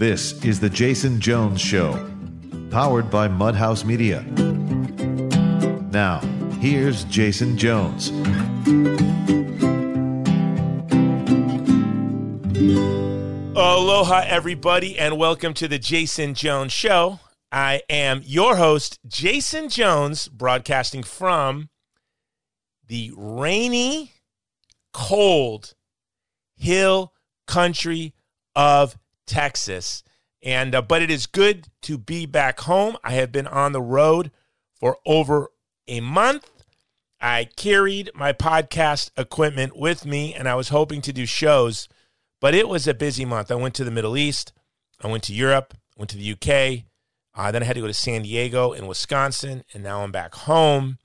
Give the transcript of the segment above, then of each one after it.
This is The Jason Jones Show, powered by Mudhouse Media. Now, here's Jason Jones. Aloha, everybody, and welcome to The Jason Jones Show. I am your host, Jason Jones, broadcasting from the rainy, cold hill country of Texas. And uh, but it is good to be back home. I have been on the road for over a month. I carried my podcast equipment with me and I was hoping to do shows, but it was a busy month. I went to the Middle East, I went to Europe, went to the UK, uh, then I had to go to San Diego and Wisconsin, and now I'm back home.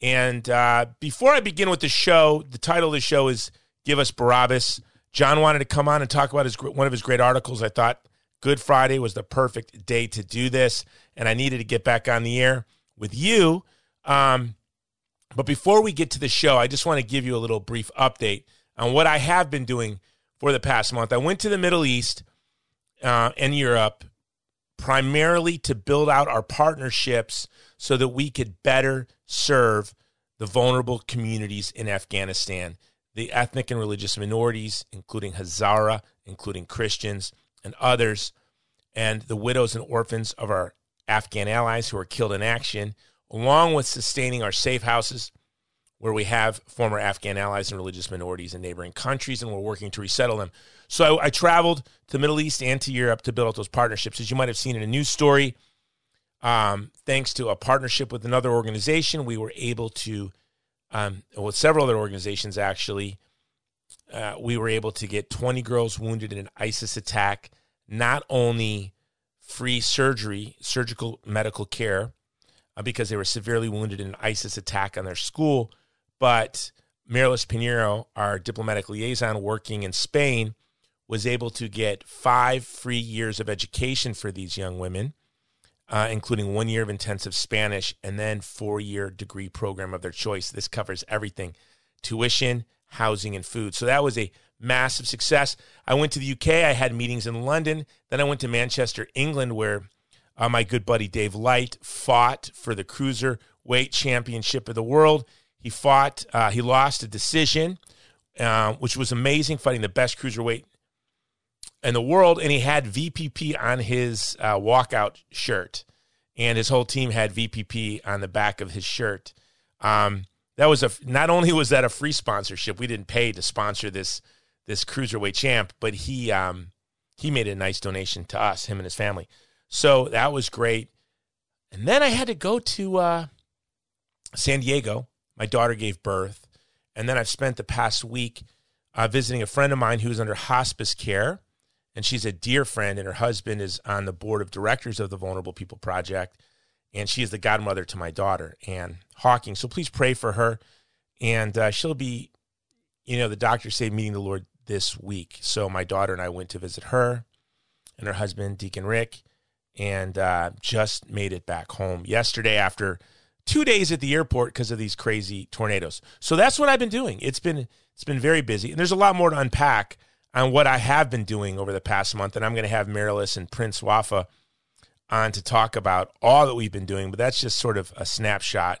And uh, before I begin with the show, the title of the show is "Give Us Barabbas." John wanted to come on and talk about his one of his great articles. I thought Good Friday was the perfect day to do this, and I needed to get back on the air with you. Um, but before we get to the show, I just want to give you a little brief update on what I have been doing for the past month. I went to the Middle East uh, and Europe primarily to build out our partnerships so that we could better serve the vulnerable communities in Afghanistan the ethnic and religious minorities, including Hazara, including Christians and others, and the widows and orphans of our Afghan allies who are killed in action, along with sustaining our safe houses where we have former Afghan allies and religious minorities in neighboring countries, and we're working to resettle them. So I, I traveled to the Middle East and to Europe to build out those partnerships. As you might have seen in a news story, um, thanks to a partnership with another organization, we were able to um, with several other organizations actually, uh, we were able to get 20 girls wounded in an ISIS attack, not only free surgery, surgical medical care, uh, because they were severely wounded in an ISIS attack on their school, but Miralis Pinheiro, our diplomatic liaison working in Spain, was able to get five free years of education for these young women uh, including one year of intensive Spanish and then four year degree program of their choice. This covers everything tuition, housing, and food. So that was a massive success. I went to the UK. I had meetings in London. Then I went to Manchester, England, where uh, my good buddy Dave Light fought for the cruiserweight championship of the world. He fought, uh, he lost a decision, uh, which was amazing, fighting the best cruiserweight in the world, and he had VPP on his uh, walkout shirt, and his whole team had VPP on the back of his shirt. Um, that was a not only was that a free sponsorship, we didn't pay to sponsor this this cruiserweight champ, but he um, he made a nice donation to us, him and his family. So that was great. And then I had to go to uh, San Diego. My daughter gave birth, and then I've spent the past week uh, visiting a friend of mine who's under hospice care and she's a dear friend, and her husband is on the board of directors of the Vulnerable People Project, and she is the godmother to my daughter, Ann Hawking. So please pray for her, and uh, she'll be, you know, the doctors say meeting the Lord this week. So my daughter and I went to visit her and her husband, Deacon Rick, and uh, just made it back home yesterday after two days at the airport because of these crazy tornadoes. So that's what I've been doing. It's been it's been very busy, and there's a lot more to unpack on what I have been doing over the past month. And I'm going to have Miralis and Prince Wafa on to talk about all that we've been doing. But that's just sort of a snapshot,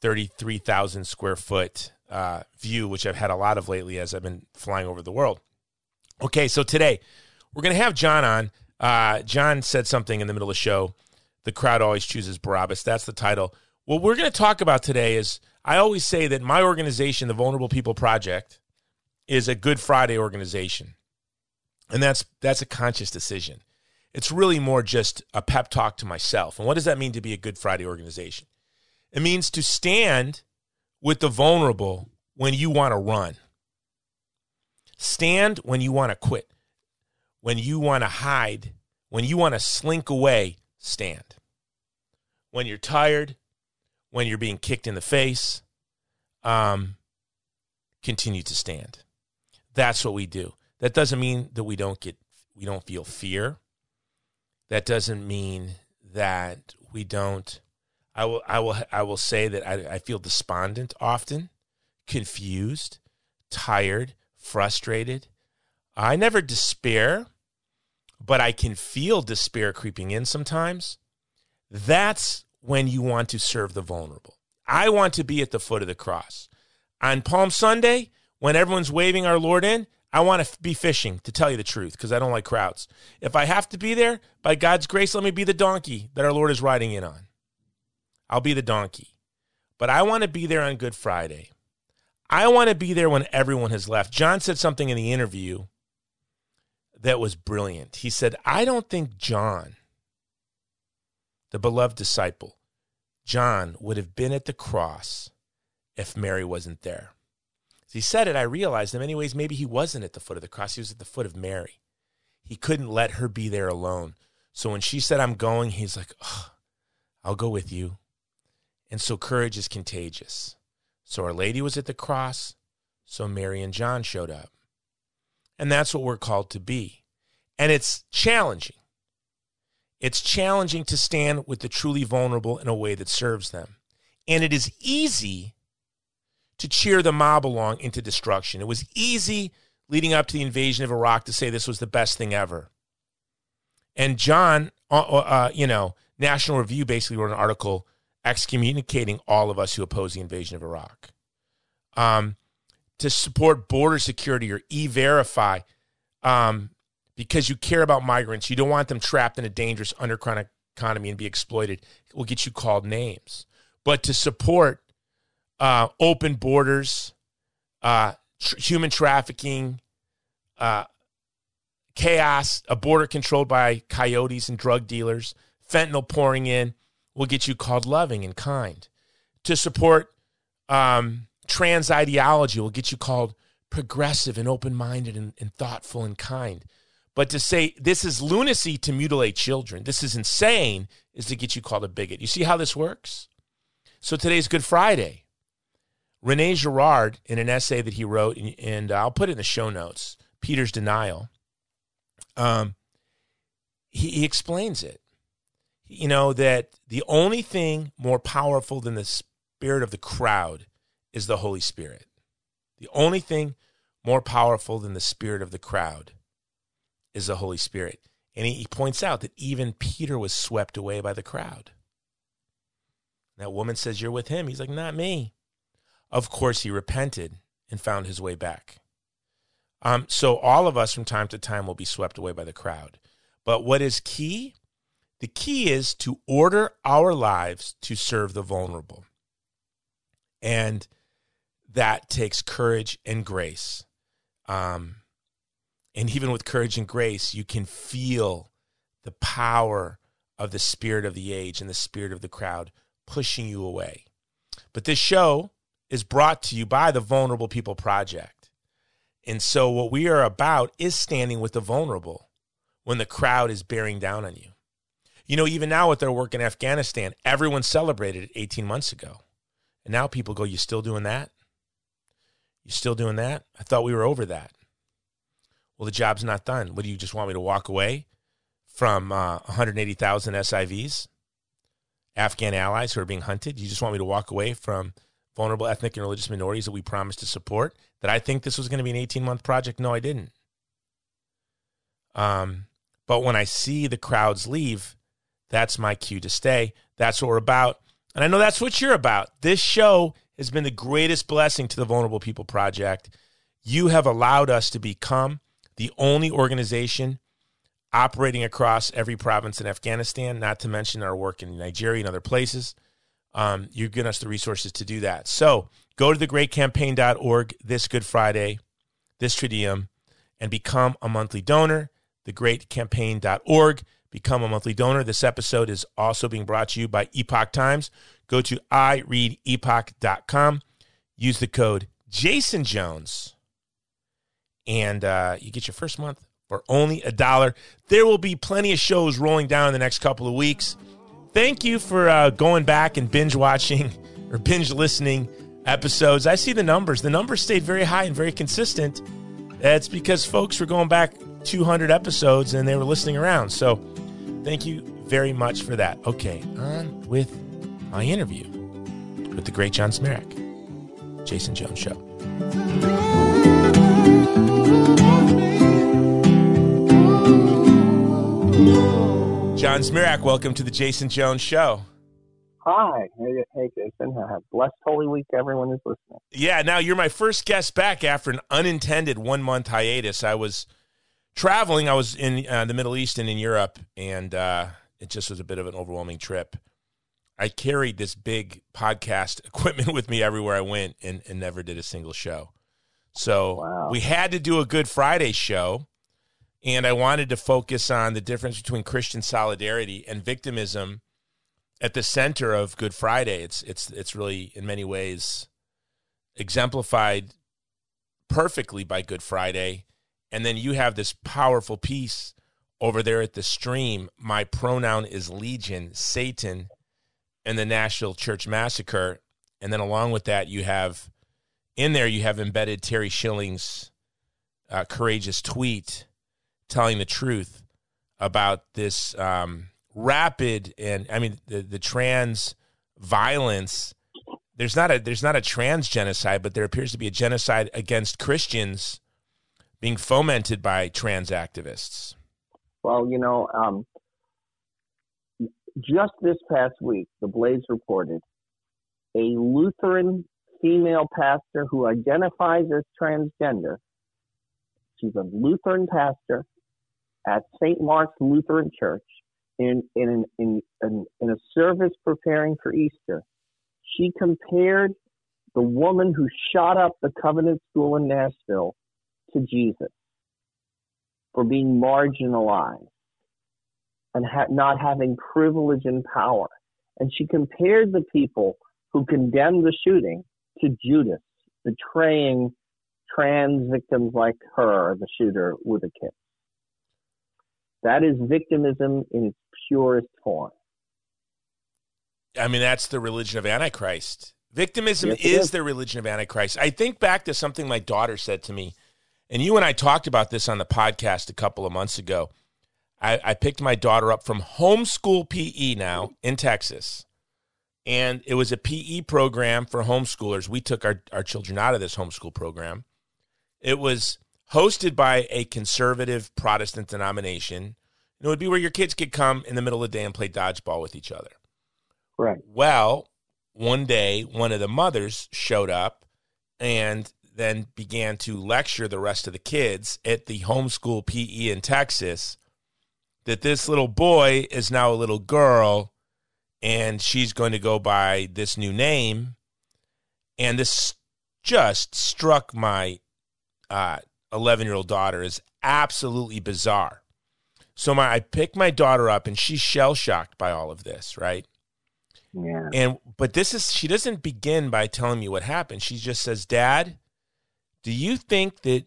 33,000 square foot uh, view, which I've had a lot of lately as I've been flying over the world. Okay, so today we're going to have John on. Uh, John said something in the middle of the show. The crowd always chooses Barabbas. That's the title. What we're going to talk about today is I always say that my organization, the Vulnerable People Project, is a Good Friday organization. And that's that's a conscious decision. It's really more just a pep talk to myself. And what does that mean to be a Good Friday organization? It means to stand with the vulnerable when you want to run. Stand when you want to quit. When you want to hide, when you want to slink away, stand. When you're tired, when you're being kicked in the face, um, continue to stand. That's what we do. That doesn't mean that we don't get we don't feel fear. That doesn't mean that we don't I will I will I will say that I, I feel despondent often, confused, tired, frustrated. I never despair. but I can feel despair creeping in sometimes, that's when you want to serve the vulnerable. I want to be at the foot of the cross. On Palm Sunday, when everyone's waving our Lord in, I want to be fishing, to tell you the truth, because I don't like crowds. If I have to be there, by God's grace, let me be the donkey that our Lord is riding in on. I'll be the donkey. But I want to be there on Good Friday. I want to be there when everyone has left. John said something in the interview that was brilliant. He said, I don't think John, the beloved disciple, John would have been at the cross if Mary wasn't there. As he said it, I realized in many ways maybe he wasn't at the foot of the cross, he was at the foot of Mary. He couldn't let her be there alone. So when she said, I'm going, he's like, oh, I'll go with you. And so courage is contagious. So Our Lady was at the cross, so Mary and John showed up. And that's what we're called to be. And it's challenging. It's challenging to stand with the truly vulnerable in a way that serves them. And it is easy to cheer the mob along into destruction. It was easy leading up to the invasion of Iraq to say this was the best thing ever. And John, uh, uh, uh you know, National Review basically wrote an article excommunicating all of us who oppose the invasion of Iraq. Um, to support border security or e-verify um, because you care about migrants. You don't want them trapped in a dangerous underground economy and be exploited. It will get you called names. But to support uh, open borders, uh, tr- human trafficking, uh, chaos, a border controlled by coyotes and drug dealers, fentanyl pouring in, will get you called loving and kind. To support um, trans ideology will get you called progressive and open minded and, and thoughtful and kind. But to say this is lunacy to mutilate children, this is insane, is to get you called a bigot. You see how this works? So today's Good Friday. Rene Girard, in an essay that he wrote, and, and I'll put it in the show notes, Peter's Denial, um, he, he explains it you know, that the only thing more powerful than the spirit of the crowd is the Holy Spirit. The only thing more powerful than the spirit of the crowd is the Holy Spirit. And he, he points out that even Peter was swept away by the crowd. That woman says, You're with him. He's like, Not me. Of course, he repented and found his way back. Um, so, all of us from time to time will be swept away by the crowd. But what is key the key is to order our lives to serve the vulnerable. And that takes courage and grace. Um, and even with courage and grace, you can feel the power of the spirit of the age and the spirit of the crowd pushing you away. But this show is brought to you by the Vulnerable People Project. And so, what we are about is standing with the vulnerable when the crowd is bearing down on you. You know, even now with their work in Afghanistan, everyone celebrated it 18 months ago. And now people go, You still doing that? You still doing that? I thought we were over that. Well, the job's not done. What do you just want me to walk away from uh, 180,000 SIVs, Afghan allies who are being hunted? You just want me to walk away from vulnerable ethnic and religious minorities that we promised to support? That I think this was going to be an 18 month project? No, I didn't. Um, but when I see the crowds leave, that's my cue to stay. That's what we're about. And I know that's what you're about. This show has been the greatest blessing to the Vulnerable People Project. You have allowed us to become the only organization operating across every province in Afghanistan, not to mention our work in Nigeria and other places. Um, you've given us the resources to do that. So go to thegreatcampaign.org this Good Friday, this Triduum, and become a monthly donor. Thegreatcampaign.org become a monthly donor. This episode is also being brought to you by Epoch Times. Go to ireadepoch.com, use the code Jason Jones, and uh, you get your first month for only a dollar. There will be plenty of shows rolling down in the next couple of weeks. Thank you for uh, going back and binge watching or binge listening episodes. I see the numbers. The numbers stayed very high and very consistent. That's because folks were going back 200 episodes and they were listening around. So Thank you very much for that. Okay, on with my interview with the great John Zmirak, Jason Jones Show. John Zmirak, welcome to the Jason Jones Show. Hi. Hey, hey Jason. Blessed Holy Week, everyone is listening. Yeah, now you're my first guest back after an unintended one month hiatus. I was traveling, I was in uh, the Middle East and in Europe, and uh, it just was a bit of an overwhelming trip. I carried this big podcast equipment with me everywhere I went and, and never did a single show. So Wow. we had to do a Good Friday show, and I wanted to focus on the difference between Christian solidarity and victimism at the center of Good Friday. It's it's it's really in many ways exemplified perfectly by Good Friday. And then you have this powerful piece over there at the stream. My pronoun is Legion, Satan, and the Nashville Church Massacre. And then along with that, you have in there, you have embedded Terry Schilling's uh, courageous tweet telling the truth about this um, rapid and I mean the, the trans violence. There's not a there's not a trans genocide, but there appears to be a genocide against Christians being fomented by trans activists. Well, you know, um, just this past week, the Blaze reported a Lutheran female pastor who identifies as transgender. She's a Lutheran pastor at St. Mark's Lutheran Church in in in in, in a service preparing for Easter. She compared the woman who shot up the Covenant School in Nashville to Jesus for being marginalized and ha- not having privilege and power. And she compared the people who condemned the shooting to Judas, betraying trans victims like her, the shooter, with a kiss. That is victimism in its purest form. I mean, that's the religion of Antichrist. Victimism Yes, is is. the religion of Antichrist. I think back to something my daughter said to me, and you and I talked about this on the podcast a couple of months ago. I, I picked my daughter up from homeschool PE now in Texas. And it was a PE program for homeschoolers. We took our, our children out of this homeschool program. It was hosted by a conservative Protestant denomination. It would be where your kids could come in the middle of the day and play dodgeball with each other. Right. Well, one day, one of the mothers showed up and then began to lecture the rest of the kids at the homeschool PE in Texas that this little boy is now a little girl and she's going to go by this new name. And this just struck my uh, 11 year old daughter is absolutely bizarre. So my, I picked my daughter up and she's shell shocked by all of this, right? Yeah. And but this is she doesn't begin by telling me what happened. She just says, "Dad, do you think that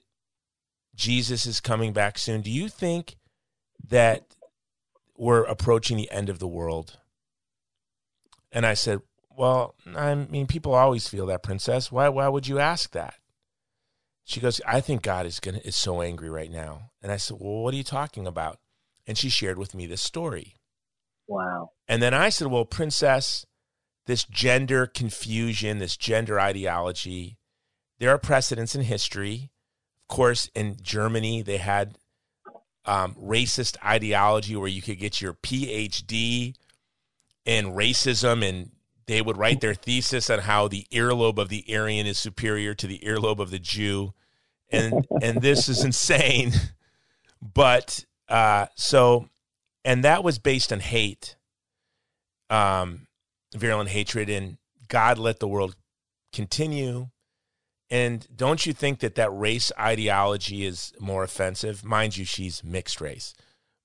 Jesus is coming back soon? Do you think that we're approaching the end of the world?" And I said, "Well, I mean, people always feel that, princess. Why why would you ask that?" She goes, "I think God is to is so angry right now." And I said, "Well, what are you talking about?" And she shared with me this story. Wow. And then I said, Well, Princess, this gender confusion, this gender ideology, there are precedents in history. Of course, in Germany, they had um, racist ideology where you could get your PhD in racism and they would write their thesis on how the earlobe of the Aryan is superior to the earlobe of the Jew. And and this is insane. But uh, so and that was based on hate um virulent hatred. And god let the world continue. And don't you think that that race ideology is more offensive? Mind you she's mixed race.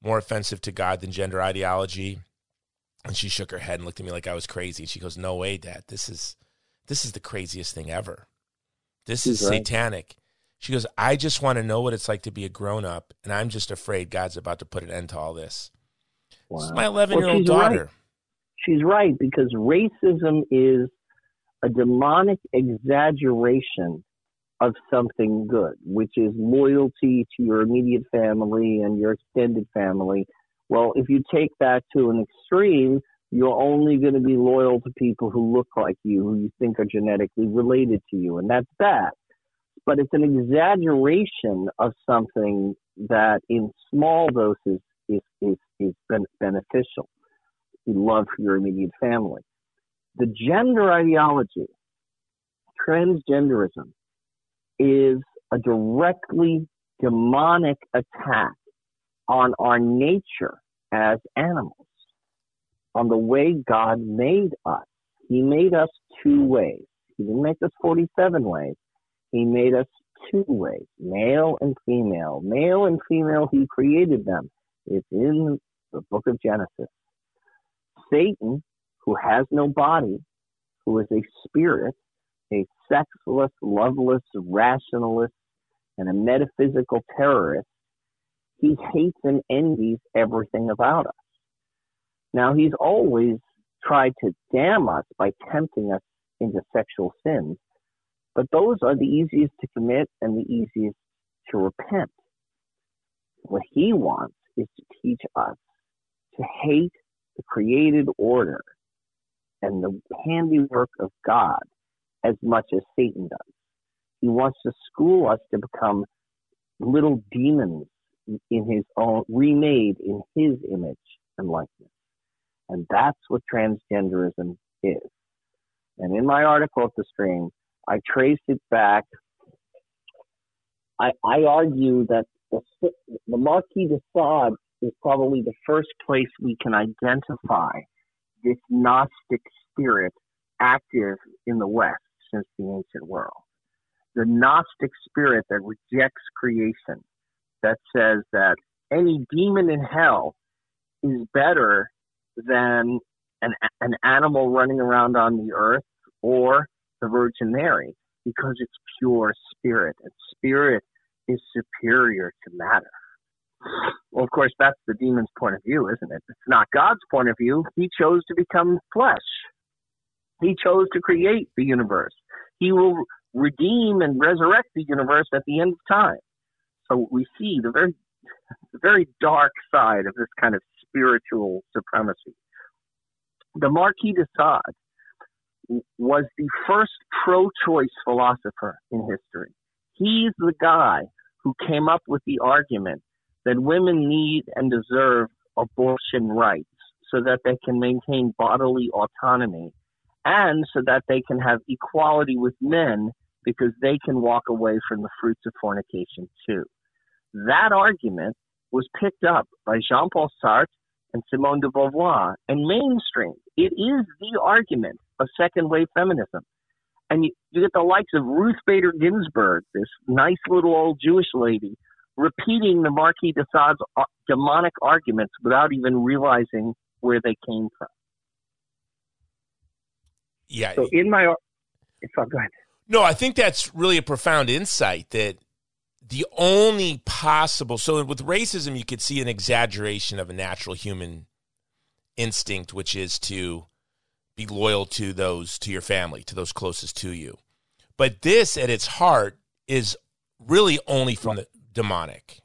More offensive to god than gender ideology and she shook her head and looked at me like i was crazy she goes no way dad this is this is the craziest thing ever this is right. satanic she goes i just want to know what it's like to be a grown-up and i'm just afraid god's about to put an end to all this Wow. this is my 11 year old she's right. daughter She's right because racism is a demonic exaggeration of something good, which is loyalty to your immediate family and your extended family. Well, if you take that to an extreme, you're only going to be loyal to people who look like you, who you think are genetically related to you, and that's bad. But it's an exaggeration of something that in small doses is, is, is ben- beneficial. Love for your immediate family. The gender ideology, transgenderism, is a directly demonic attack on our nature as animals, on the way God made us. He made us two ways. He didn't make us 47 ways. He made us two ways, male and female. Male and female, He created them. It's in the book of Genesis. Satan, who has no body, who is a spirit, a sexless, loveless, rationalist, and a metaphysical terrorist, he hates and envies everything about us. Now, he's always tried to damn us by tempting us into sexual sins, but those are the easiest to commit and the easiest to repent. What he wants is to teach us to hate the created order and the handiwork of God as much as Satan does. He wants to school us to become little demons in his own, remade in his image and likeness. And that's what transgenderism is. And in my article at the stream, I traced it back. I, I argue that the, the Marquis de Sade is probably the first place we can identify this Gnostic spirit active in the West since the ancient world. The Gnostic spirit that rejects creation, that says that any demon in hell is better than an, an animal running around on the earth or the Virgin Mary because it's pure spirit, and spirit is superior to matter. Well, of course, that's the demon's point of view, isn't it? It's not God's point of view. He chose to become flesh. He chose to create the universe. He will redeem and resurrect the universe at the end of time. So we see the very, the very dark side of this kind of spiritual supremacy. The Marquis de Sade was the first pro-choice philosopher in history. He's the guy who came up with the argument that women need and deserve abortion rights so that they can maintain bodily autonomy and so that they can have equality with men because they can walk away from the fruits of fornication too. That argument was picked up by Jean Paul Sartre and Simone de Beauvoir and mainstream. It is the argument of second wave feminism. And you, you get the likes of Ruth Bader Ginsburg, this nice little old Jewish lady, repeating the Marquis de Sade's demonic arguments without even realizing where they came from. Yeah. So in my, oh, go ahead. No, I think that's really a profound insight that the only possible so with racism you could see an exaggeration of a natural human instinct which is to be loyal to those to your family to those closest to you. But this at its heart is really only from the demonic.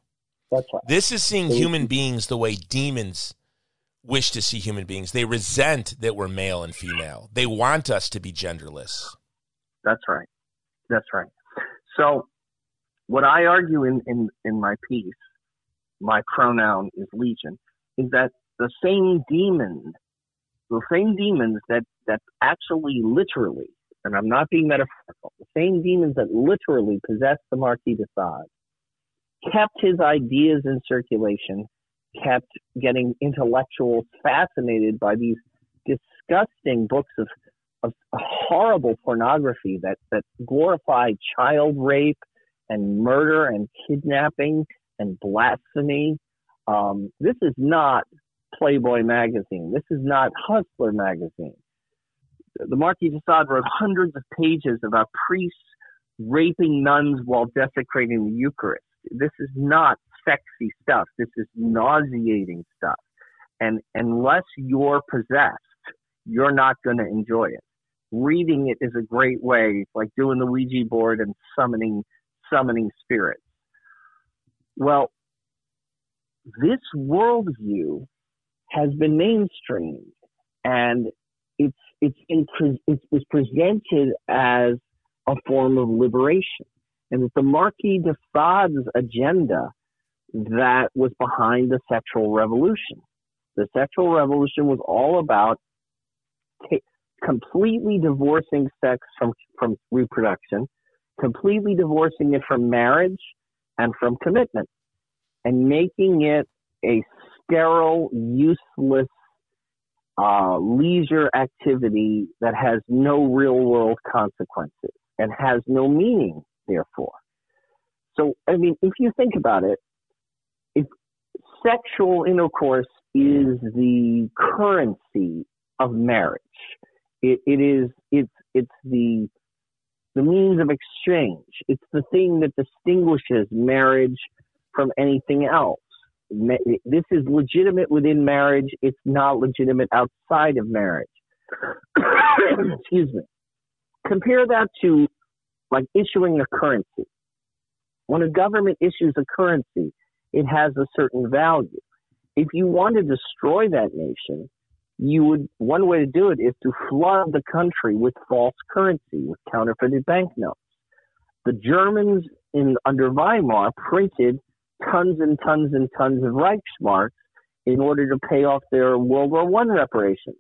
That's right. this is seeing human beings the way demons wish to see human beings. They resent that we're male and female. They want us to be genderless That's right. That's right. So, what I argue in, in, in my piece, my pronoun is legion, is that the same demons, the same demons that, that actually literally, and I'm not being metaphorical, the same demons that literally possessed the Marquis de Sade kept his ideas in circulation, kept getting intellectuals fascinated by these disgusting books of of horrible pornography that, that glorified child rape and murder and kidnapping and blasphemy. Um, this is not Playboy magazine. This is not Hustler magazine. The Marquis de Sade wrote hundreds of pages about priests raping nuns while desecrating the Eucharist. This is not sexy stuff. This is nauseating stuff. And unless you're possessed, you're not going to enjoy it reading it is a great way, like doing the Ouija board and summoning summoning spirits. Well, this worldview has been mainstreamed, and it's it's in, it was presented as a form of liberation, and that the Marquis de Sade's agenda that was behind the sexual revolution. The sexual revolution was all about completely divorcing sex from, from reproduction, completely divorcing it from marriage and from commitment, and making it a sterile, useless uh, leisure activity that has no real world consequences and has no meaning, therefore. So, I mean, if you think about it, if sexual intercourse is the currency of marriage, it, it is it's it's the the means of exchange. It's the thing that distinguishes marriage from anything else. This is legitimate within marriage. It's not legitimate outside of marriage. Excuse me. Compare that to like issuing a currency. When a government issues a currency, it has a certain value. If you want to destroy that nation, you would one way to do it is to flood the country with false currency, with counterfeited banknotes. The Germans in under Weimar printed tons and tons and tons of Reichsmarks in order to pay off their World War One reparations.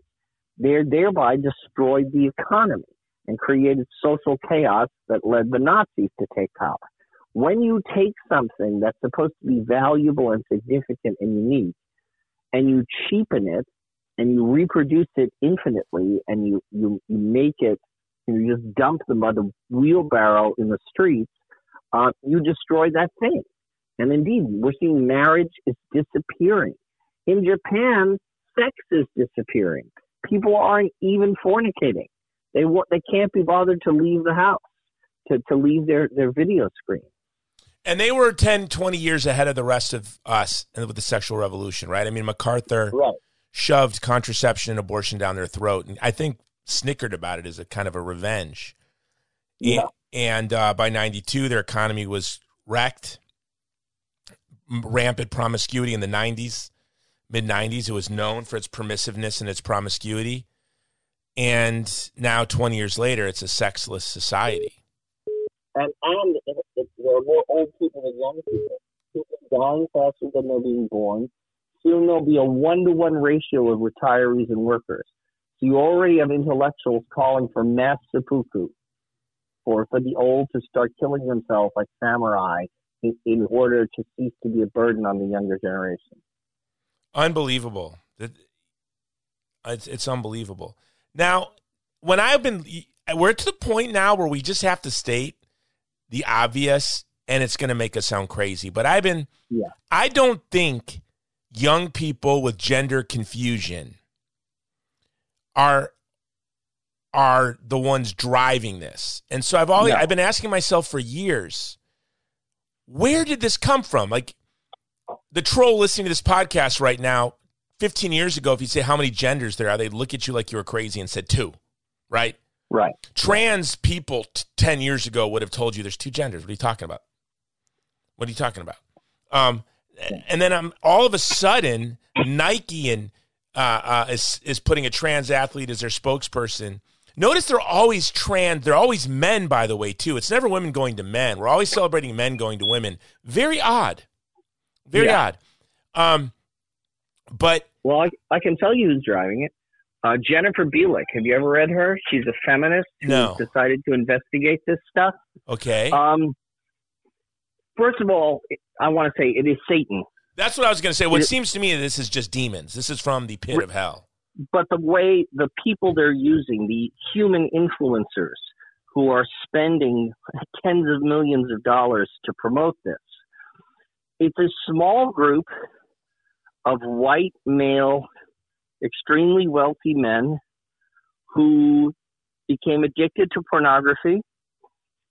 They thereby destroyed the economy and created social chaos that led the Nazis to take power. When you take something that's supposed to be valuable and significant and unique, and you cheapen it and you reproduce it infinitely and you, you, you make it and you just dump them on the wheelbarrow in the streets, uh, you destroy that thing. And indeed, we're seeing marriage is disappearing. In Japan, sex is disappearing. People aren't even fornicating. They they can't be bothered to leave the house, to, to leave their, their video screen. And they were 10, 20 years ahead of the rest of us with the sexual revolution, right? I mean, MacArthur right. Shoved contraception and abortion down their throat. And I think snickered about it as a kind of a revenge. Yeah. And, uh, by 92, their economy was wrecked. Rampant promiscuity in the 90s, mid 90s. It was known for its permissiveness and its promiscuity. And now, 20 years later, it's a sexless society. And, and there are more old people than young people. People dying faster than they're being born. Soon there'll be a one to one ratio of retirees and workers. So you already have intellectuals calling for mass seppuku, for, for the old to start killing themselves like samurai in, in order to cease to be a burden on the younger generation. Unbelievable. It's, it's unbelievable. Now, when I've been, we're to the point now where we just have to state the obvious and it's going to make us sound crazy. But I've been, yeah. I don't think young people with gender confusion are are the ones driving this. And so I've always, I've been asking myself for years, where did this come from? Like the troll listening to this podcast right now 15 years ago, if you say how many genders there are, they'd look at you like you were crazy and said two, right? Right. Trans people t- 10 years ago would have told you there's two genders. What are you talking about? What are you talking about? Um, and then um, all of a sudden, Nike and uh, uh, is is putting a trans athlete as their spokesperson. Notice they're always trans. They're always men, by the way, too. It's never women going to men. We're always celebrating men going to women. Very odd. Very yeah. odd. Um, but well, I, I can tell you who's driving it. Uh, Jennifer Bilek. Have you ever read her? She's a feminist who no. decided to investigate this stuff. Okay. Um, first of all, I want to say it is Satan. That's what I was going to say. What it, seems to me this is just demons. This is from the pit of hell. But the way the people they're using, the human influencers who are spending tens of millions of dollars to promote this, it's a small group of white male, extremely wealthy men who became addicted to pornography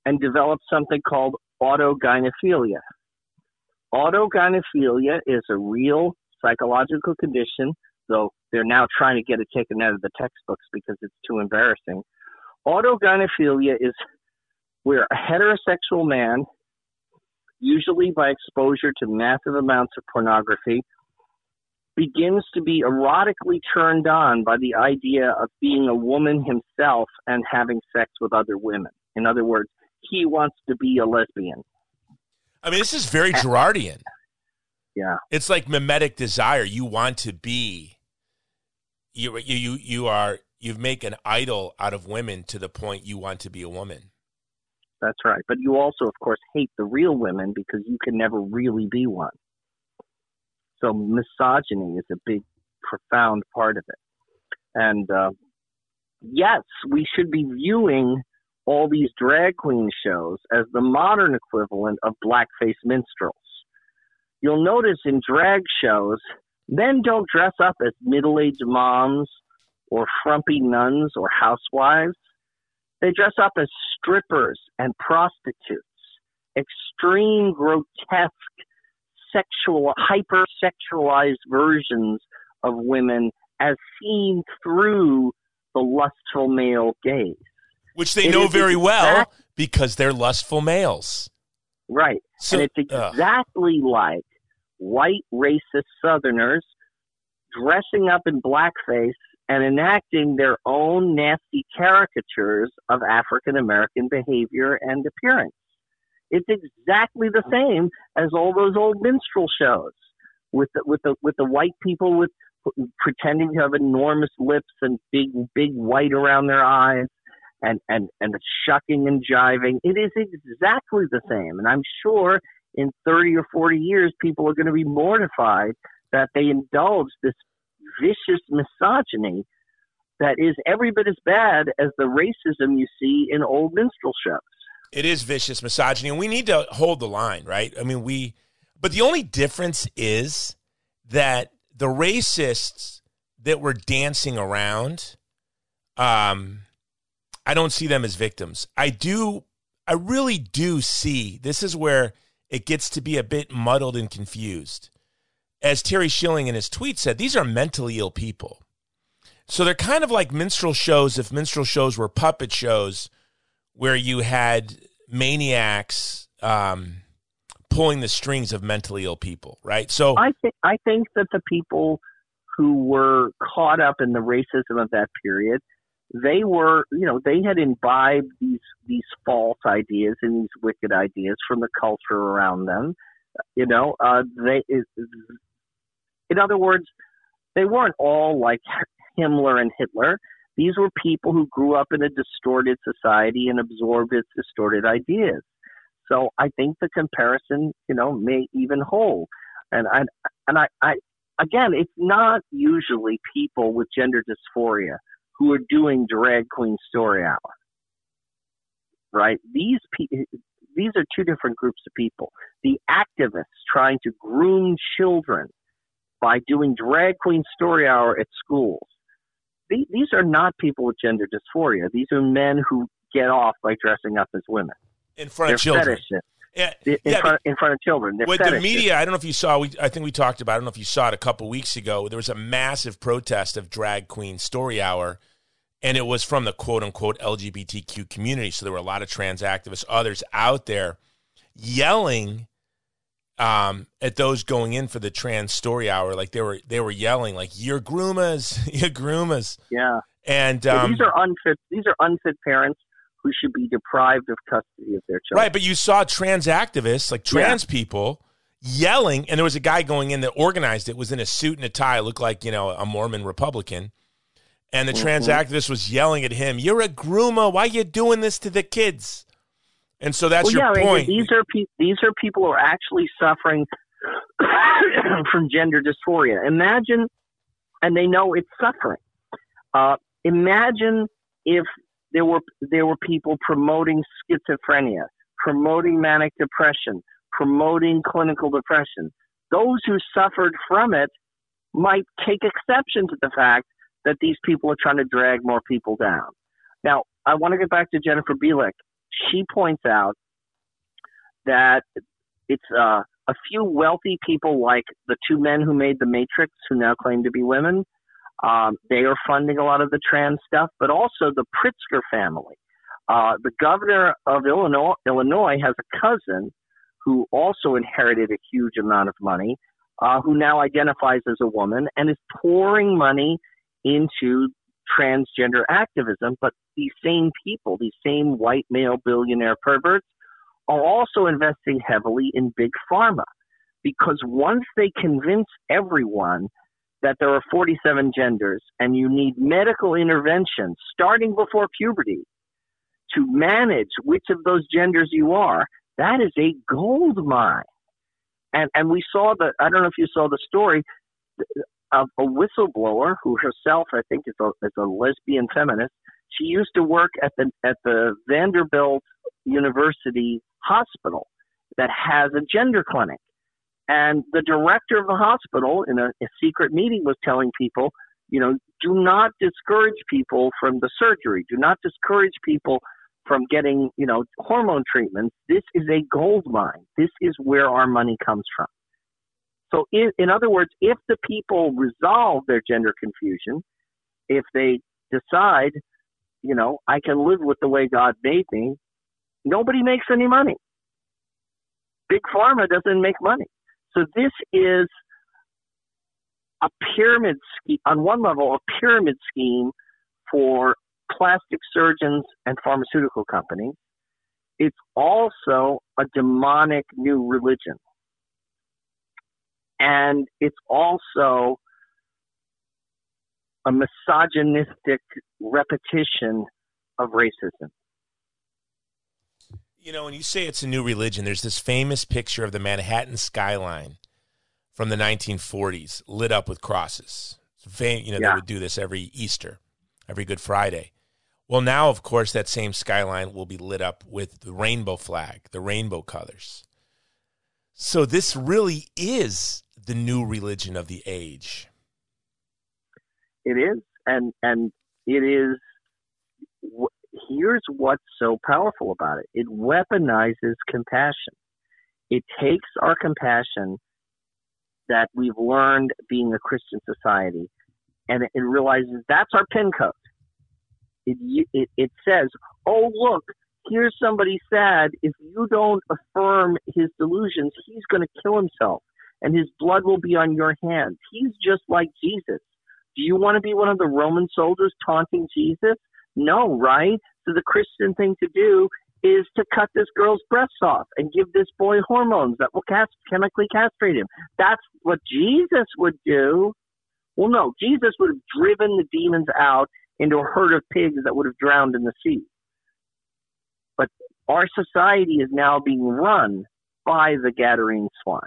and developed something called autogynephilia. Autogynephilia is a real psychological condition, though they're now trying to get it taken out of the textbooks because it's too embarrassing. Autogynephilia is where a heterosexual man, usually by exposure to massive amounts of pornography, begins to be erotically turned on by the idea of being a woman himself and having sex with other women. In other words, he wants to be a lesbian. I mean, this is very Girardian. Yeah. It's like mimetic desire. You want to be. You you you you are you make an idol out of women to the point you want to be a woman. That's right. But you also, of course, hate the real women because you can never really be one. So misogyny is a big, profound part of it. And uh, yes, we should be viewing all these drag queen shows as the modern equivalent of blackface minstrels. You'll notice in drag shows, men don't dress up as middle aged moms or frumpy nuns or housewives. They dress up as strippers and prostitutes, extreme, grotesque, sexual, hypersexualized versions of women as seen through the lustful male gaze. Which they It know very well because they're lustful males. Right. So, and it's ugh. exactly like white racist Southerners dressing up in blackface and enacting their own nasty caricatures of African American behavior and appearance. It's exactly the same as all those old minstrel shows with the, with the with the white people with pretending to have enormous lips and big big white around their eyes and and and the shucking and jiving. It is exactly the same, and I'm sure in 30 or 40 years, people are going to be mortified that they indulge this vicious misogyny that is every bit as bad as the racism you see in old minstrel shows. It is vicious misogyny, and we need to hold the line, right? I mean, we, but the only difference is that the racists that were dancing around, um, I don't see them as victims. I do, I really do see this is where it gets to be a bit muddled and confused. As Terry Schilling in his tweet said, these are mentally ill people. So they're kind of like minstrel shows if minstrel shows were puppet shows where you had maniacs um, pulling the strings of mentally ill people, right? So I think I think that the people who were caught up in the racism of that period, they were, you know, they had imbibed these these false ideas and these wicked ideas from the culture around them. You know, uh, they, in other words, they weren't all like Himmler and Hitler. These were people who grew up in a distorted society and absorbed its distorted ideas. So I think the comparison, you know, may even hold. And I, and I, I, again, it's not usually people with gender dysphoria who are doing drag queen story hour, right? These pe- these are two different groups of people. The activists trying to groom children by doing drag queen story hour at schools. The- These are not people with gender dysphoria. These are men who get off by dressing up as women. in front They're of children. fetishists Yeah, in, yeah, front, in front of children. They're with the media, I don't know if you saw. We, I think we talked about. I don't know if you saw it a couple weeks ago. There was a massive protest of drag queen story hour, and it was from the quote unquote LGBTQ community. So there were a lot of trans activists, others out there yelling um, at those going in for the trans story hour. Like they were they were yelling like "You're groomas, you're groomas," Yeah. and Yeah, um, these are unfit. These are unfit parents who should be deprived of custody of their children. Right, but you saw trans activists, like trans people, yelling, and there was a guy going in that organized it, was in a suit and a tie, looked like, you know, a Mormon Republican. And the trans Mhm. activist was yelling at him, You're a groomer. Why are you doing this to the kids? And so that's well, your yeah, point. These are, pe- these are people who are actually suffering from gender dysphoria. Imagine, and they know it's suffering. Uh, imagine if there were there were people promoting schizophrenia, promoting manic depression, promoting clinical depression. Those who suffered from it might take exception to the fact that these people are trying to drag more people down. Now, I want to get back to Jennifer Bilek. She points out that it's uh, a few wealthy people, like the two men who made The Matrix, who now claim to be women. Um, they are funding a lot of the trans stuff, but also the Pritzker family. Uh, the governor of Illinois, Illinois has a cousin who also inherited a huge amount of money, uh, who now identifies as a woman and is pouring money into transgender activism. But these same people, these same white male billionaire perverts, are also investing heavily in big pharma because once they convince everyone that there are 47 genders and you need medical intervention starting before puberty to manage which of those genders you are, that is a gold mine. And and we saw the I don't know if you saw the story of a whistleblower who herself I think is a is a lesbian feminist. She used to work at the at the Vanderbilt University Hospital that has a gender clinic. And the director of the hospital, in a, a secret meeting, was telling people, you know, do not discourage people from the surgery. Do not discourage people from getting, you know, hormone treatments. This is a gold mine. This is where our money comes from. So, in, in other words, if the people resolve their gender confusion, if they decide, you know, I can live with the way God made me, nobody makes any money. Big Pharma doesn't make money. So this is a pyramid scheme, on one level, a pyramid scheme for plastic surgeons and pharmaceutical companies. It's also a demonic new religion. And it's also a misogynistic repetition of racism. You know, when you say it's a new religion, there's this famous picture of the Manhattan skyline from the 1940s lit up with crosses. Fam- you know, yeah. they would do this every Easter, every Good Friday. Well, now, of course, that same skyline will be lit up with the rainbow flag, the rainbow colors. So this really is the new religion of the age. It is, and and it is here's what's so powerful about it it weaponizes compassion. It takes our compassion that we've learned being a Christian society and it, realizes that's our pin code. It, it, it says, oh, look, here's somebody sad. If you don't affirm his delusions, he's going to kill himself and his blood will be on your hands. He's just like Jesus. Do you want to be one of the Roman soldiers taunting Jesus? No, right? The Christian thing to do is to cut this girl's breasts off and give this boy hormones that will cast, chemically castrate him. That's what Jesus would do. Well, no, Jesus would have driven the demons out into a herd of pigs that would have drowned in the sea. But our society is now being run by the Gadarene swine.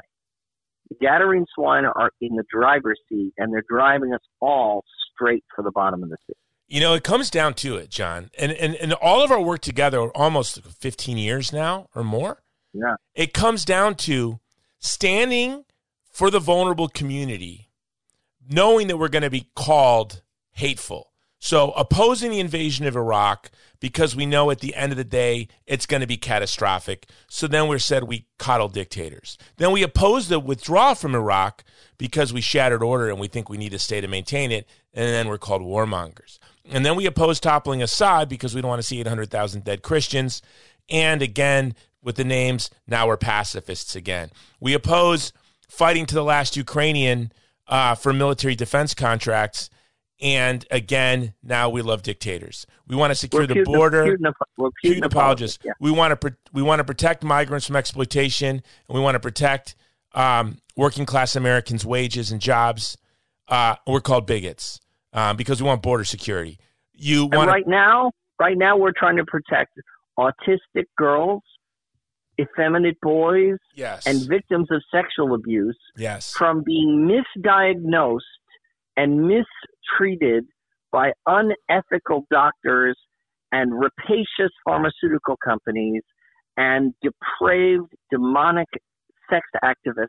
The Gadarene swine are in the driver's seat and they're driving us all straight for the bottom of the sea. You know, it comes down to it, John. And, and, and all of our work together, almost 15 years now or more, yeah. it comes down to standing for the vulnerable community, knowing that we're going to be called hateful. So opposing the invasion of Iraq because we know at the end of the day it's going to be catastrophic. So then we're said we coddle dictators. Then we oppose the withdrawal from Iraq because we shattered order and we think we need to stay to maintain it. And then we're called warmongers. And then we oppose toppling Assad because we don't want to see 800,000 dead Christians. And again, with the names, now we're pacifists again. We oppose fighting to the last Ukrainian uh, for military defense contracts. And again, now we love dictators. We want to secure the border. Putin, Putin apologists. Yeah. We want to we want to protect migrants from exploitation, and we want to protect um, working class Americans' wages and jobs. Uh, we're called bigots um, because we want border security. You want right now, right now, we're trying to protect autistic girls, effeminate boys, yes. and victims of sexual abuse yes. from being misdiagnosed and mistreated by unethical doctors and rapacious pharmaceutical companies and depraved, demonic sex activists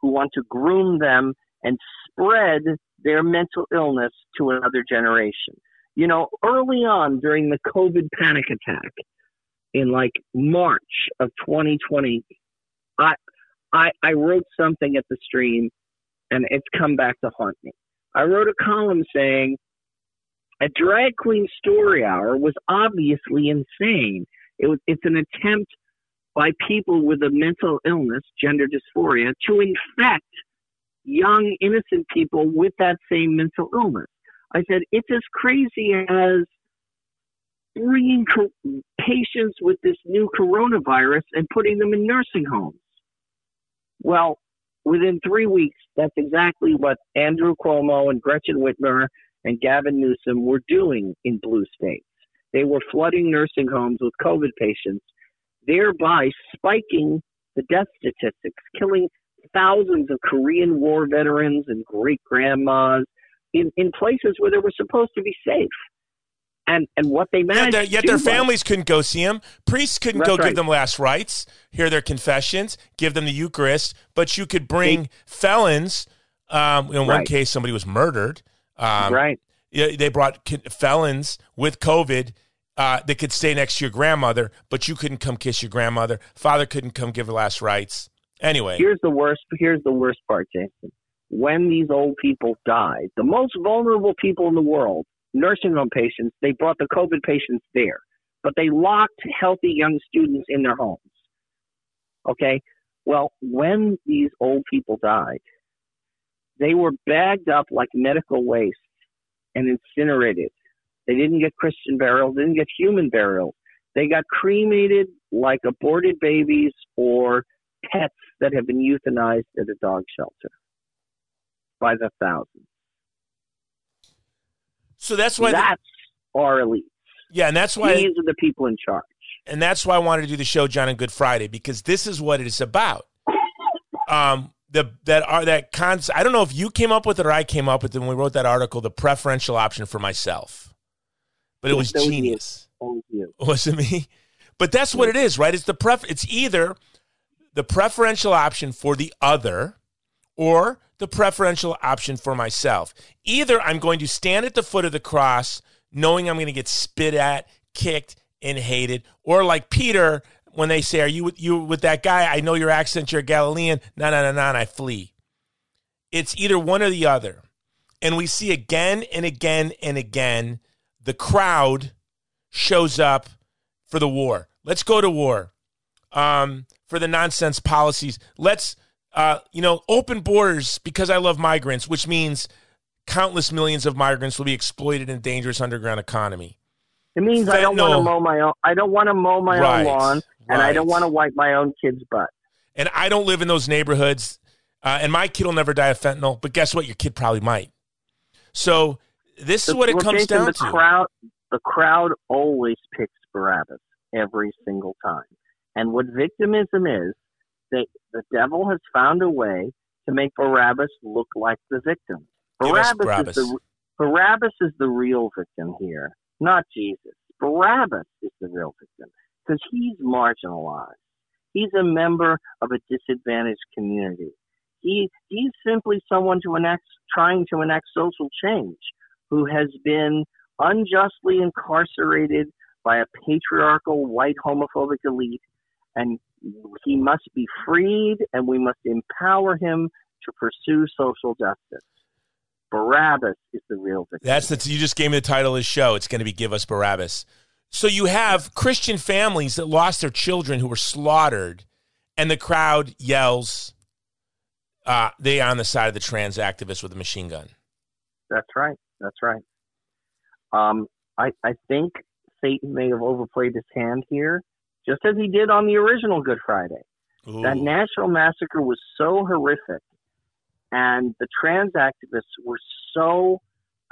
who want to groom them and spread their mental illness to another generation. You know, early on during the COVID panic attack in like March of 2020, I, I, I wrote something at the stream and it's come back to haunt me. I wrote a column saying a drag queen story hour was obviously insane. It was, it's an attempt by people with a mental illness, gender dysphoria, to infect young, innocent people with that same mental illness. I said, it's as crazy as bringing co- patients with this new coronavirus and putting them in nursing homes. Well, within three weeks, that's exactly what Andrew Cuomo and Gretchen Whitmer and Gavin Newsom were doing in blue states. They were flooding nursing homes with COVID patients, thereby spiking the death statistics, killing thousands of Korean War veterans and great grandmas in, in places where they were supposed to be safe. And and what they managed, yet, yet their families couldn't go see them. Priests couldn't go right. give them last rites, hear their confessions, give them the Eucharist. But you could bring they, felons. Um, in one right. case, somebody was murdered. Um, right. They brought felons with COVID uh, that could stay next to your grandmother, but you couldn't come kiss your grandmother. Father couldn't come give her last rites. Anyway, here's the worst. Here's the worst part, Jason. When these old people died, the most vulnerable people in the world, nursing home patients, they brought the COVID patients there, but they locked healthy young students in their homes. Okay. Well, when these old people died, they were bagged up like medical waste and incinerated. They didn't get Christian burial, didn't get human burial. They got cremated like aborted babies or pets that have been euthanized at a dog shelter by the thousands. So that's why that's the, our elite. Yeah, and that's why these are the people in charge. And that's why I wanted to do the show, John, on Good Friday, because this is what it is about. Um, the that are that concept. I don't know if you came up with it or I came up with it when we wrote that article, the preferential option for myself. But it was genius. Was it me? But that's what it is, right? It's the pref. It's either the preferential option for the other or the preferential option for myself. Either I'm going to stand at the foot of the cross knowing I'm going to get spit at, kicked, and hated, or like Peter when they say, "Are you with you with that guy? I know your accent. You're a Galilean." No, no, no, no. And I flee. It's either one or the other, and we see again and again and again the crowd shows up for the war. Let's go to war. Um, for the nonsense policies. Let's, uh, you know, open borders because I love migrants, which means countless millions of migrants will be exploited in a dangerous underground economy. It means Fentanyl. I don't want to mow my own. I don't want to mow my right, own lawn, and right. I don't want to wipe my own kid's butt. And I don't live in those neighborhoods. Uh, and my kid will never die of fentanyl, but guess what? Your kid probably might. So this the, is what it comes down the to. Crowd, the crowd always picks Barabbas every single time. And what victimism is, they, the devil has found a way to make Barabbas look like the victim. Barabbas, Barabbas. Is the, Barabbas is the real victim here, not Jesus. Barabbas is the real victim because he's marginalized. He's a member of a disadvantaged community. He, he's simply someone to enact, trying to enact social change who has been unjustly incarcerated by a patriarchal white homophobic elite and he must be freed and we must empower him to pursue social justice. Barabbas is the real victim. That's the you just gave me the title of the show. It's going to be Give Us Barabbas. So you have Christian families that lost their children who were slaughtered, and the crowd yells, uh, "They are on the side of the trans activists with a machine gun." That's right. That's right. Um, I I think Satan may have overplayed his hand here just as he did on the original Good Friday. Ooh. That Nashville massacre was so horrific, and the trans activists were so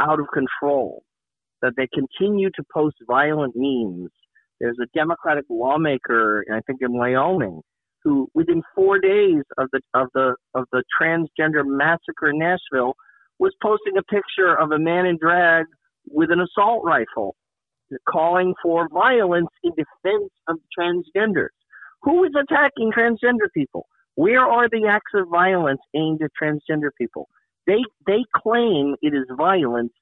out of control that they continue to post violent memes. There's a Democratic lawmaker, I think in Wyoming, who within four days of the of the of the transgender massacre in Nashville was posting a picture of a man in drag with an assault rifle calling for violence in defense of transgenders. Who is attacking transgender people? Where are the acts of violence aimed at transgender people? They they claim it is violence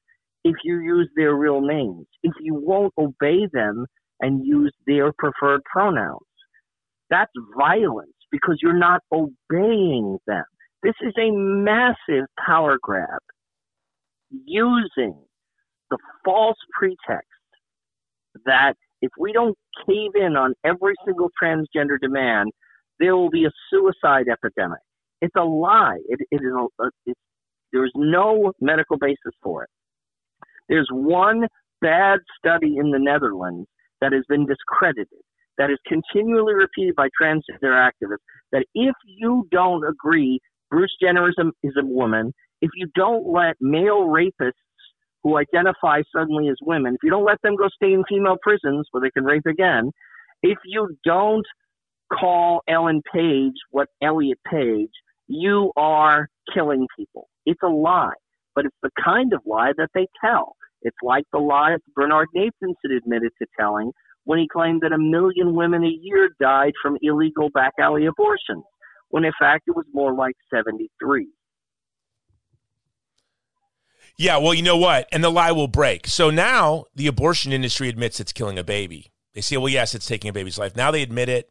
if you use their real names, if you won't obey them and use their preferred pronouns. That's violence because you're not obeying them. This is a massive power grab using the false pretext that if we don't cave in on every single transgender demand, there will be a suicide epidemic. It's a lie. It, it is a, there's no medical basis for it. There's one bad study in the Netherlands that has been discredited, that is continually repeated by transgender activists, that if you don't agree Bruce Jenner is a, is a woman, if you don't let male rapists who identify suddenly as women, if you don't let them go stay in female prisons where they can rape again, if you don't call Ellen Page what Elliot Page, you are killing people. It's a lie, but it's the kind of lie that they tell. It's like the lie that Bernard Nathanson admitted to telling when he claimed that a million women a year died from illegal back alley abortions, when in fact it was more like 73. Yeah, well, you know what? And the lie will break. So now the abortion industry admits it's killing a baby. They say, well, yes, it's taking a baby's life. Now they admit it.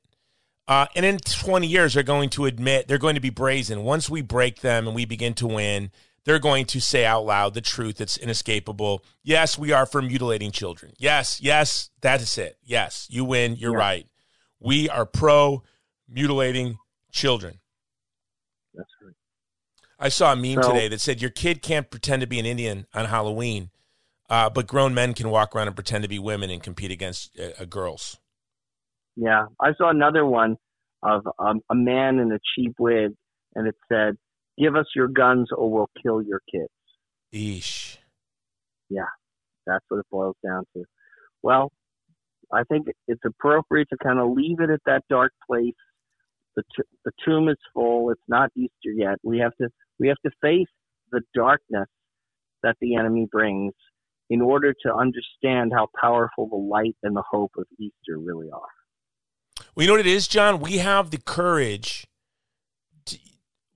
Uh, and in 20 years, they're going to admit, they're going to be brazen. Once we break them and we begin to win, they're going to say out loud the truth that's inescapable. Yes, we are for mutilating children. Yes, yes, that is it. Yes, you win. You're yeah. right. We are pro mutilating children. That's right. I saw a meme so, today that said your kid can't pretend to be an Indian on Halloween, uh, but grown men can walk around and pretend to be women and compete against uh, uh girls. Yeah, I saw another one of um, a man in a cheap wig, and it said, "Give us your guns, or we'll kill your kids." Eesh. Yeah, that's what it boils down to. Well, I think it's appropriate to kind of leave it at that dark place. The, t- the tomb is full. It's not Easter yet. We have to we have to face the darkness that the enemy brings in order to understand how powerful the light and the hope of Easter really are. Well, you know what it is, John? We have the courage, to,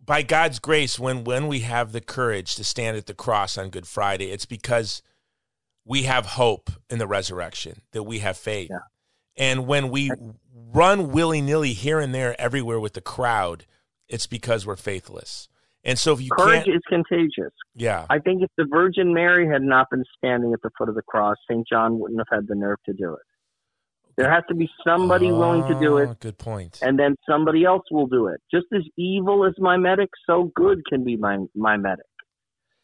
by God's grace, when, when we have the courage to stand at the cross on Good Friday, it's because we have hope in the resurrection, that we have faith. Yeah. And when we run willy nilly here and there everywhere with the crowd, it's because we're faithless. And so if you courage is contagious. Yeah. I think if the Virgin Mary had not been standing at the foot of the cross, St. John wouldn't have had the nerve to do it. There has to be somebody oh, willing to do it. Ah, good point. And then somebody else will do it. Just as evil as mimetic, so good can be my mimetic.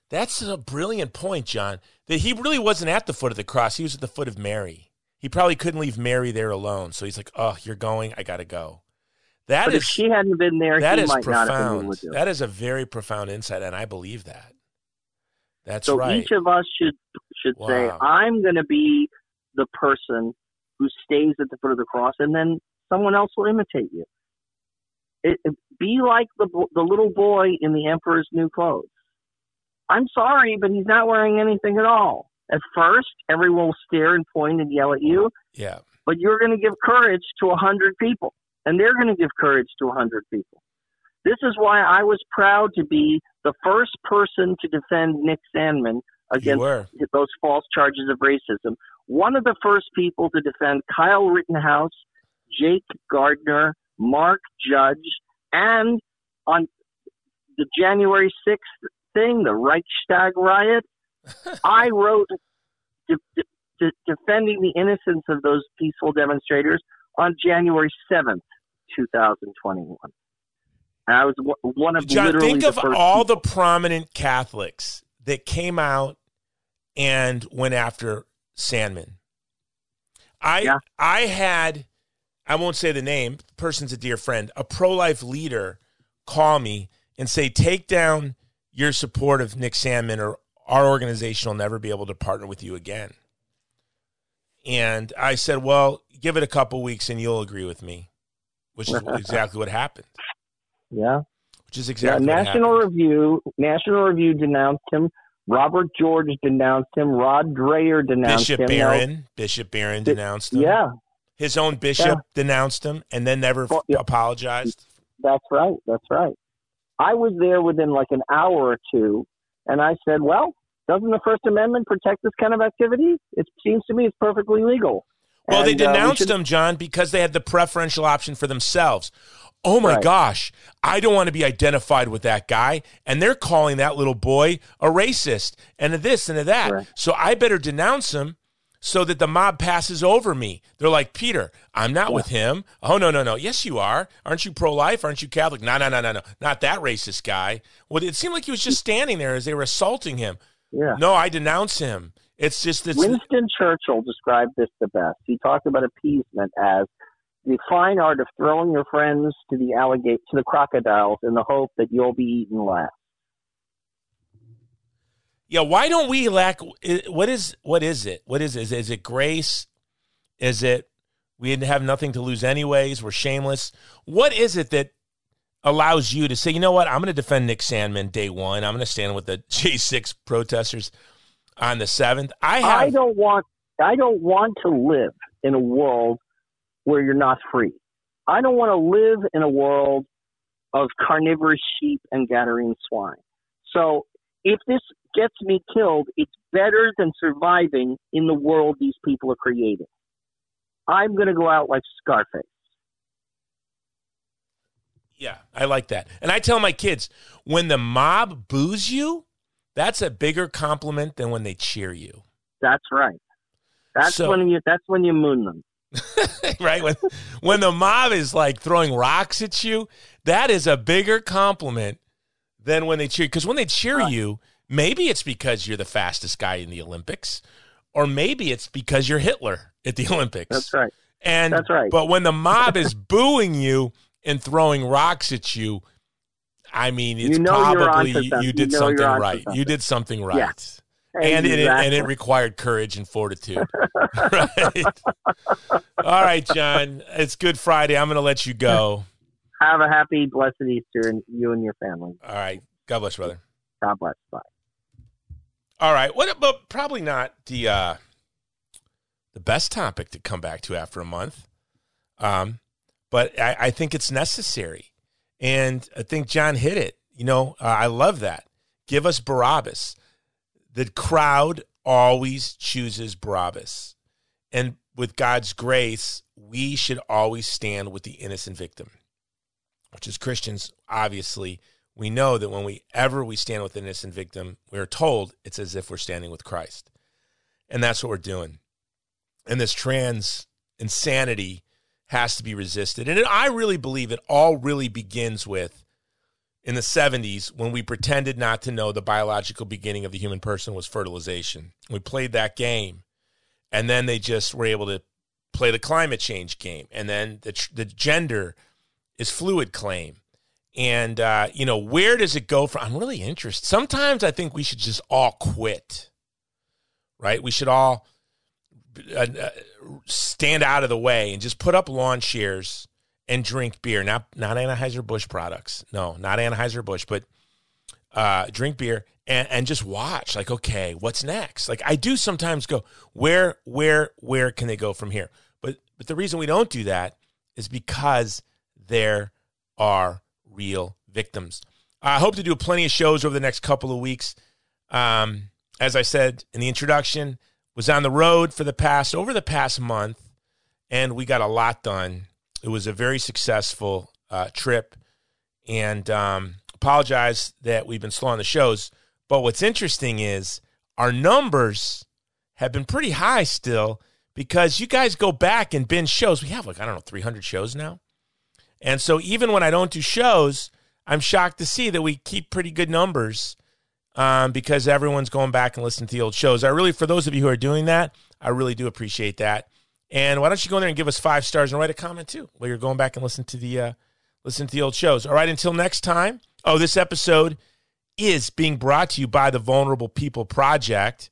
That's a brilliant point, John. That he really wasn't at the foot of the cross. He was at the foot of Mary. He probably couldn't leave Mary there alone. So he's like, "Oh, you're going. I got to go." That but is, if she hadn't been there, that is profound. That is a very profound insight, and I believe that. That's so right. each of us should should wow. say, "I'm going to be the person who stays at the foot of the cross, and then someone else will imitate you. It, it, be like the the little boy in the emperor's new clothes. I'm sorry, but he's not wearing anything at all. At first, everyone will stare and point and yell at you. Yeah. But you're going to give courage to a hundred people, and they're going to give courage to a hundred people. This is why I was proud to be the first person to defend Nick Sandmann against those false charges of racism. One of the first people to defend Kyle Rittenhouse, Jake Gardner, Mark Judge, and on the January 6th thing, the Reichstag riot, I wrote de- de- defending the innocence of those peaceful demonstrators on January 7th, 2021. And I was one of John, literally think of all people. the prominent Catholics that came out and went after Sandmann. I yeah. I had I won't say the name, the person's a dear friend, a pro-life leader call me and say take down your support of Nick Sandmann or our organization will never be able to partner with you again. And I said, "Well, give it a couple weeks and you'll agree with me." Which is exactly what happened. Yeah. Which is exactly yeah, National Review National Review denounced him Robert George denounced him. Rod Dreher denounced him. Bishop him. Barron, now, Bishop Barron denounced him. Yeah. His own bishop yeah. denounced him and then never well, yeah. apologized. That's right. That's right. I was there within like an hour or two, and I said, "Well, doesn't the First Amendment protect this kind of activity? It seems to me it's perfectly legal." Well, and, they denounced uh, we should... him, John, because they had the preferential option for themselves oh my right. gosh, I don't want to be identified with that guy. And they're calling that little boy a racist and a this and a that. Right. So I better denounce him so that the mob passes over me. They're like, Peter, I'm not yeah. with him. Oh, no, no, no. Yes, you are. Aren't you pro life? Aren't you Catholic? No, no, no, no, no. Not that racist guy. Well, it seemed like he was just standing there as they were assaulting him. Yeah. No, I denounce him. It's just this. Winston Churchill described this the best. He talked about appeasement as the fine art of throwing your friends to the alligator to the crocodiles in the hope that you'll be eaten last. Yeah, why don't we lack? Eh, what is what is it? What is it? Is, is it grace? Is it we have nothing to lose anyways? We're shameless. What is it that allows you to say, you know what? I'm going to defend Nick Sandmann day one. I'm going to stand with the J6 protesters on the seventh. I have. I don't want. I don't want to live in a world where you're not free. I don't want to live in a world of carnivorous sheep and Gadarene swine. So if this gets me killed, it's better than surviving in the world these people are creating. I'm going to go out like Scarface. Yeah, I like that. And I tell my kids when the mob boos you, that's a bigger compliment than when they cheer you. That's right. That's so, when you that's when you moon them. right? When when the mob is like throwing rocks at you, that is a bigger compliment than when they cheer. Because when they cheer you, maybe it's because you're the fastest guy in the Olympics, or maybe it's because you're Hitler at the Olympics. That's right. And that's right. But when the mob is booing you and throwing rocks at you, I mean, it's you know probably you, did you know something right. You did something right. Yeah. And exactly. it and it required courage and fortitude. right. All right, John. It's Good Friday. I'm going to let you go. Have a happy, blessed Easter, and you and your family. All right. God bless, brother. God bless. Bye. All right. What? But probably not the uh, the best topic to come back to after a month. Um, but I, I think it's necessary, and I think John hit it. You know, uh, I love that. Give us Barabbas. The crowd always chooses Barabbas, and with God's grace, we should always stand with the innocent victim. Which, as Christians, obviously, we know that when we ever we stand with an innocent victim, we are told it's as if we're standing with Christ, and that's what we're doing. And this trans insanity has to be resisted. And I really believe it all really begins with in the 70s when we pretended not to know the biological beginning of the human person was fertilization. We played that game. And then they just were able to play the climate change game. And then the, the gender is fluid claim. And, uh, you know, where does it go from? I'm really interested. Sometimes I think we should just all quit, right? We should all uh, uh, stand out of the way and just put up lawn chairs and drink beer. Not not Anheuser Busch products. No, not Anheuser Busch, but uh, drink beer and and just watch. Like, okay, what's next? Like, I do sometimes go, where where where can they go from here? But but the reason we don't do that is because there are real victims. I hope to do plenty of shows over the next couple of weeks. Um, as I said in the introduction, was on the road for the past over the past month, and we got a lot done. It was a very successful uh, trip, and um, apologize that we've been slow on the shows. But what's interesting is our numbers have been pretty high still because you guys go back and binge shows. We have like I don't know 300 shows now, and so even when I don't do shows, I'm shocked to see that we keep pretty good numbers um, because everyone's going back and listening to the old shows. I really, for those of you who are doing that, I really do appreciate that. And why don't you go in there and give us five stars and write a comment too while you're going back and listen to the uh, listen to the old shows. All right, until next time. Oh, this episode is being brought to you by the Vulnerable People Project,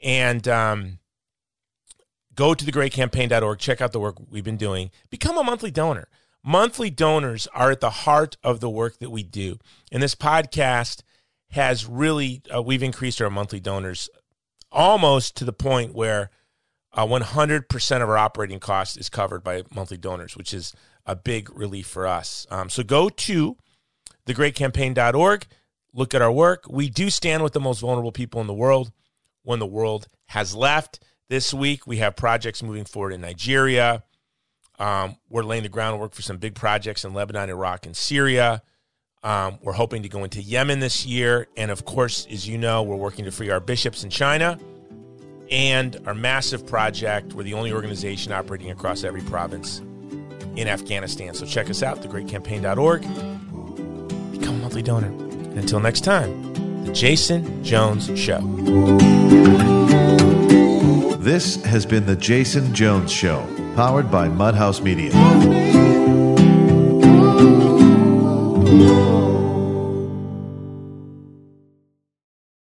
and um, go to thegreatcampaign.org. Check out the work we've been doing. Become a monthly donor. Monthly donors are at the heart of the work that we do. And this podcast has really, uh, we've increased our monthly donors almost to the point where uh, 100% of our operating cost is covered by monthly donors, which is a big relief for us. Um, so go to thegreatcampaign.org, look at our work. We do stand with the most vulnerable people in the world when the world has left. This week, we have projects moving forward in Nigeria. Um, we're laying the groundwork for some big projects in Lebanon, Iraq, and Syria. Um, we're hoping to go into Yemen this year. And of course, as you know, we're working to free our bishops in China and our massive project. We're the only organization operating across every province in Afghanistan. So check us out, thegreatcampaign.org. Become a monthly donor. And until next time, The Jason Jones Show. This has been The Jason Jones Show. powered by Mudhouse Media. Ooh.